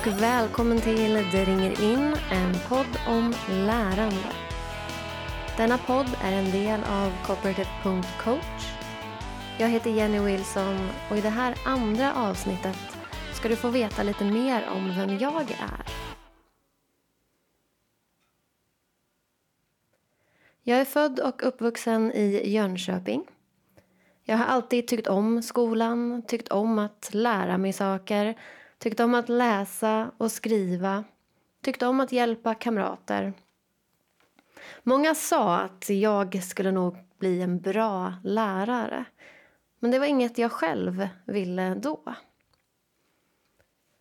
och välkommen till Det ringer in, en podd om lärande. Denna podd är en del av Cooperative.coach. Jag heter Jenny Wilson och i det här andra avsnittet ska du få veta lite mer om vem jag är. Jag är född och uppvuxen i Jönköping. Jag har alltid tyckt om skolan, tyckt om att lära mig saker Tyckte om att läsa och skriva. Tyckte om att hjälpa kamrater. Många sa att jag skulle nog bli en bra lärare. Men det var inget jag själv ville då.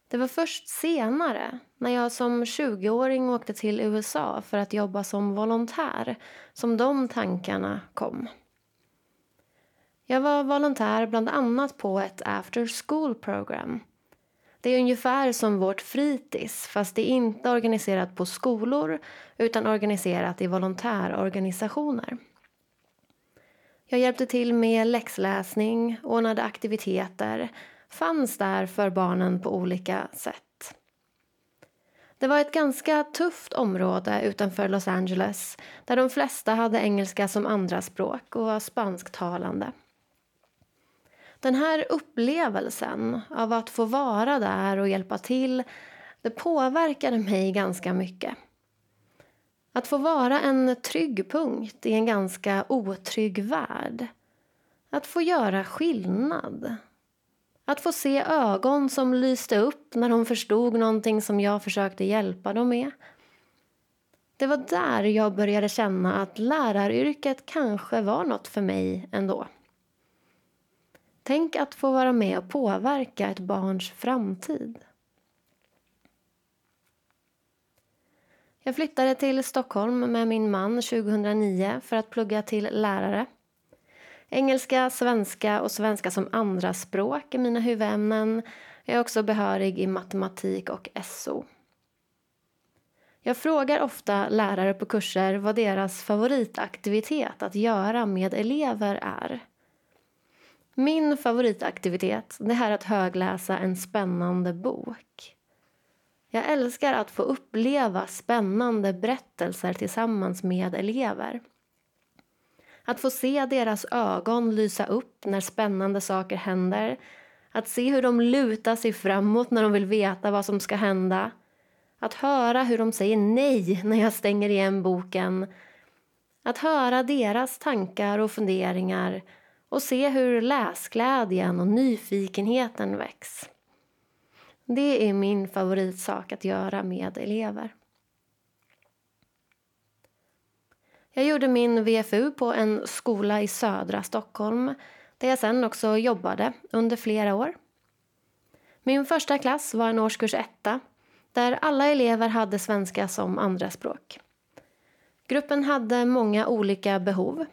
Det var först senare, när jag som 20-åring åkte till USA för att jobba som volontär, som de tankarna kom. Jag var volontär bland annat på ett after school program det är ungefär som vårt fritids fast det är inte organiserat på skolor utan organiserat i volontärorganisationer. Jag hjälpte till med läxläsning, ordnade aktiviteter, fanns där för barnen på olika sätt. Det var ett ganska tufft område utanför Los Angeles där de flesta hade engelska som andraspråk och var spansktalande. Den här upplevelsen av att få vara där och hjälpa till det påverkade mig ganska mycket. Att få vara en trygg punkt i en ganska otrygg värld. Att få göra skillnad. Att få se ögon som lyste upp när de förstod någonting som jag försökte hjälpa dem med. Det var där jag började känna att läraryrket kanske var något för mig ändå. Tänk att få vara med och påverka ett barns framtid. Jag flyttade till Stockholm med min man 2009 för att plugga till lärare. Engelska, svenska och svenska som andraspråk är mina huvudämnen. Jag är också behörig i matematik och SO. Jag frågar ofta lärare på kurser vad deras favoritaktivitet att göra med elever är. Min favoritaktivitet det är att högläsa en spännande bok. Jag älskar att få uppleva spännande berättelser tillsammans med elever. Att få se deras ögon lysa upp när spännande saker händer. Att se hur de lutar sig framåt när de vill veta vad som ska hända. Att höra hur de säger nej när jag stänger igen boken. Att höra deras tankar och funderingar och se hur läsglädjen och nyfikenheten väcks. Det är min favoritsak att göra med elever. Jag gjorde min VFU på en skola i södra Stockholm där jag sen också jobbade under flera år. Min första klass var en årskurs etta där alla elever hade svenska som andraspråk. Gruppen hade många olika behov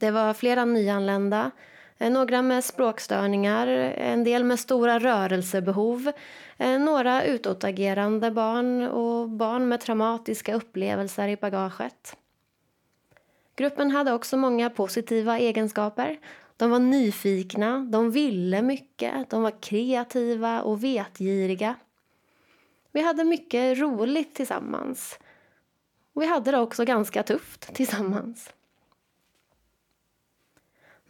det var flera nyanlända, eh, några med språkstörningar, en del med stora rörelsebehov, eh, några utåtagerande barn och barn med traumatiska upplevelser i bagaget. Gruppen hade också många positiva egenskaper. De var nyfikna, de ville mycket, de var kreativa och vetgiriga. Vi hade mycket roligt tillsammans. vi hade det också ganska tufft tillsammans.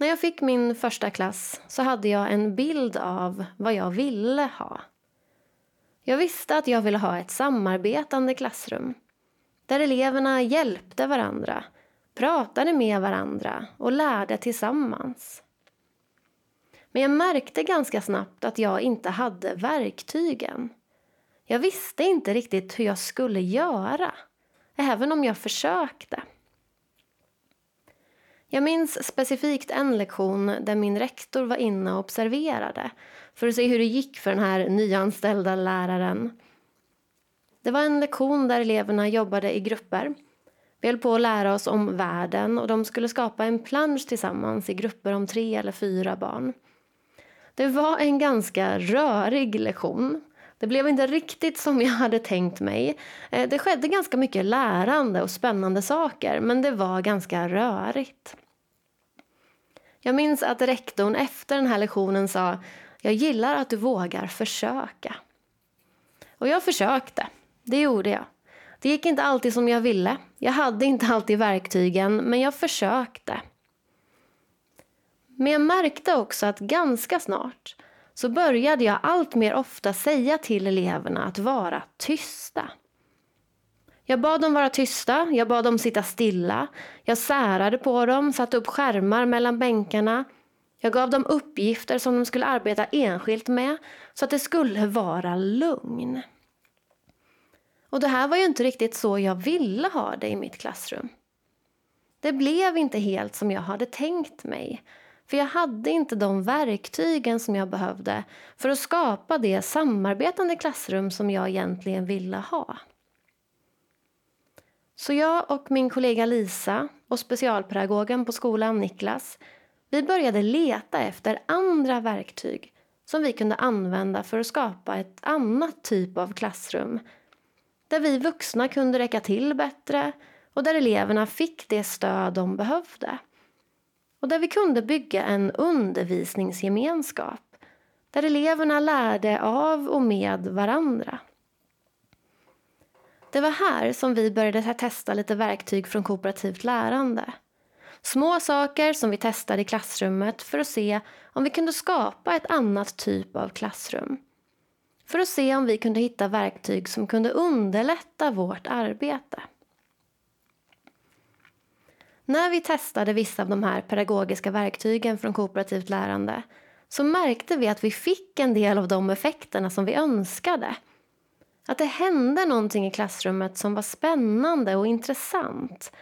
När jag fick min första klass så hade jag en bild av vad jag ville ha. Jag visste att jag ville ha ett samarbetande klassrum där eleverna hjälpte varandra, pratade med varandra och lärde tillsammans. Men jag märkte ganska snabbt att jag inte hade verktygen. Jag visste inte riktigt hur jag skulle göra, även om jag försökte. Jag minns specifikt en lektion där min rektor var inne och observerade för att se hur det gick för den här nyanställda läraren. Det var en lektion där eleverna jobbade i grupper. Vi höll på att lära oss om världen och de skulle skapa en plansch tillsammans i grupper om tre eller fyra barn. Det var en ganska rörig lektion. Det blev inte riktigt som jag hade tänkt mig. Eh, det skedde ganska mycket lärande och spännande saker men det var ganska rörigt. Jag minns att rektorn efter den här lektionen sa Jag gillar att du vågar försöka. Och jag försökte. Det gjorde jag. Det gick inte alltid som jag ville. Jag hade inte alltid verktygen, men jag försökte. Men jag märkte också att ganska snart så började jag allt mer ofta säga till eleverna att vara tysta. Jag bad dem vara tysta, jag bad dem sitta stilla. Jag särade på dem, satte upp skärmar mellan bänkarna. Jag gav dem uppgifter som de skulle arbeta enskilt med så att det skulle vara lugn. Och det här var ju inte riktigt så jag ville ha det i mitt klassrum. Det blev inte helt som jag hade tänkt mig. För jag hade inte de verktygen som jag behövde för att skapa det samarbetande klassrum som jag egentligen ville ha. Så jag och min kollega Lisa och specialpedagogen på skolan, Niklas, vi började leta efter andra verktyg som vi kunde använda för att skapa ett annat typ av klassrum där vi vuxna kunde räcka till bättre och där eleverna fick det stöd de behövde. Och där vi kunde bygga en undervisningsgemenskap där eleverna lärde av och med varandra. Det var här som vi började testa lite verktyg från kooperativt lärande. Små saker som vi testade i klassrummet för att se om vi kunde skapa ett annat typ av klassrum. För att se om vi kunde hitta verktyg som kunde underlätta vårt arbete. När vi testade vissa av de här pedagogiska verktygen från kooperativt lärande så märkte vi att vi fick en del av de effekterna som vi önskade. Att det hände någonting i klassrummet som var spännande och intressant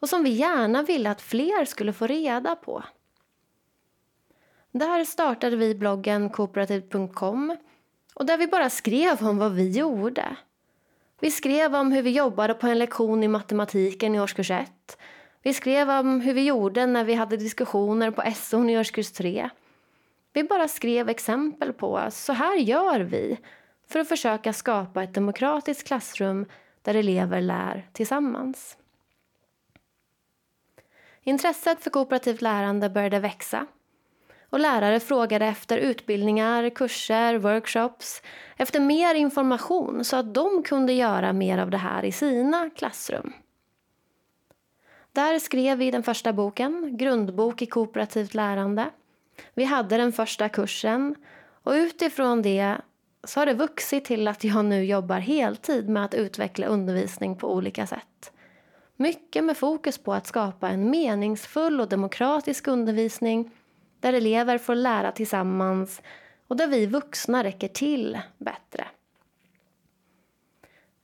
och som vi gärna ville att fler skulle få reda på. Där startade vi bloggen kooperativt.com och där vi bara skrev om vad vi gjorde. Vi skrev om hur vi jobbade på en lektion i matematiken i årskurs 1. Vi skrev om hur vi gjorde när vi hade diskussioner på SO i årskurs 3. Vi bara skrev exempel på så här gör vi för att försöka skapa ett demokratiskt klassrum där elever lär tillsammans. Intresset för kooperativt lärande började växa och lärare frågade efter utbildningar, kurser, workshops, efter mer information så att de kunde göra mer av det här i sina klassrum. Där skrev vi den första boken, Grundbok i kooperativt lärande. Vi hade den första kursen och utifrån det så har det vuxit till att jag nu jobbar heltid med att utveckla undervisning på olika sätt. Mycket med fokus på att skapa en meningsfull och demokratisk undervisning där elever får lära tillsammans och där vi vuxna räcker till bättre.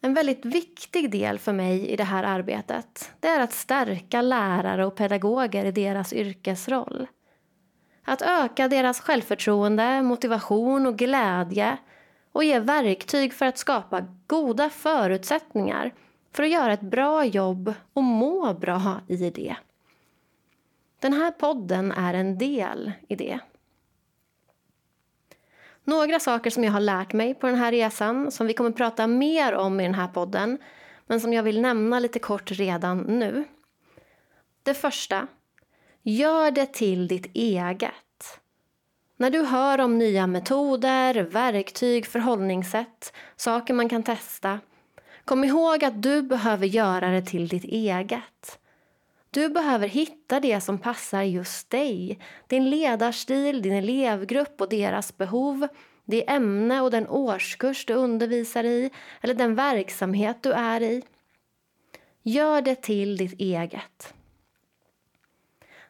En väldigt viktig del för mig i det här arbetet det är att stärka lärare och pedagoger i deras yrkesroll. Att öka deras självförtroende, motivation och glädje och ge verktyg för att skapa goda förutsättningar för att göra ett bra jobb och må bra i det. Den här podden är en del i det. Några saker som jag har lärt mig på den här resan som vi kommer prata mer om i den här podden men som jag vill nämna lite kort redan nu. Det första. Gör det till ditt eget. När du hör om nya metoder, verktyg, förhållningssätt, saker man kan testa kom ihåg att du behöver göra det till ditt eget. Du behöver hitta det som passar just dig. Din ledarstil, din elevgrupp och deras behov. Det ämne och den årskurs du undervisar i eller den verksamhet du är i. Gör det till ditt eget.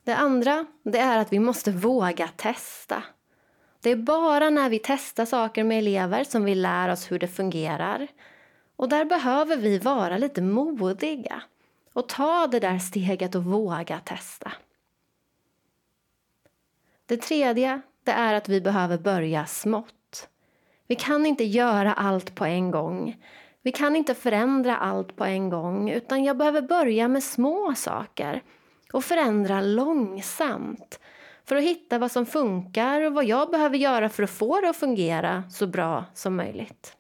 Det andra det är att vi måste våga testa. Det är bara när vi testar saker med elever som vi lär oss hur det fungerar. Och där behöver vi vara lite modiga och ta det där steget och våga testa. Det tredje det är att vi behöver börja smått. Vi kan inte göra allt på en gång. Vi kan inte förändra allt på en gång utan jag behöver börja med små saker och förändra långsamt för att hitta vad som funkar och vad jag behöver göra för att få det att fungera så bra som möjligt.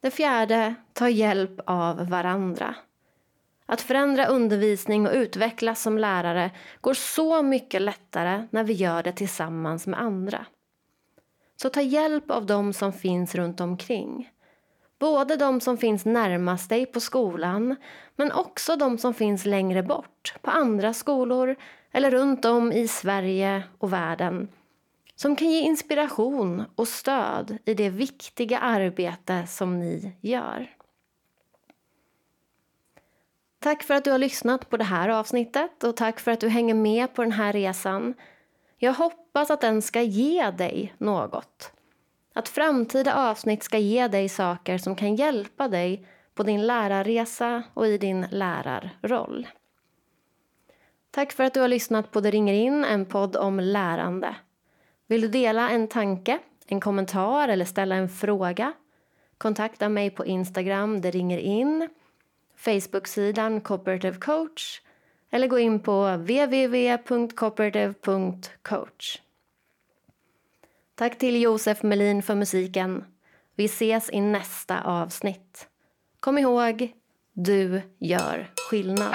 Det fjärde, ta hjälp av varandra. Att förändra undervisning och utvecklas som lärare går så mycket lättare när vi gör det tillsammans med andra. Så ta hjälp av dem som finns runt omkring. Både de som finns närmast dig på skolan men också de som finns längre bort, på andra skolor eller runt om i Sverige och världen som kan ge inspiration och stöd i det viktiga arbete som ni gör. Tack för att du har lyssnat på det här avsnittet och tack för att du hänger med på den här resan. Jag hoppas att den ska ge dig något. Att framtida avsnitt ska ge dig saker som kan hjälpa dig på din lärarresa och i din lärarroll. Tack för att du har lyssnat på Det ringer in, en podd om lärande. Vill du dela en tanke, en kommentar eller ställa en fråga? Kontakta mig på Instagram, det ringer in, Facebook-sidan Cooperative Coach eller gå in på www.cooperative.coach. Tack till Josef Melin för musiken. Vi ses i nästa avsnitt. Kom ihåg, du gör skillnad.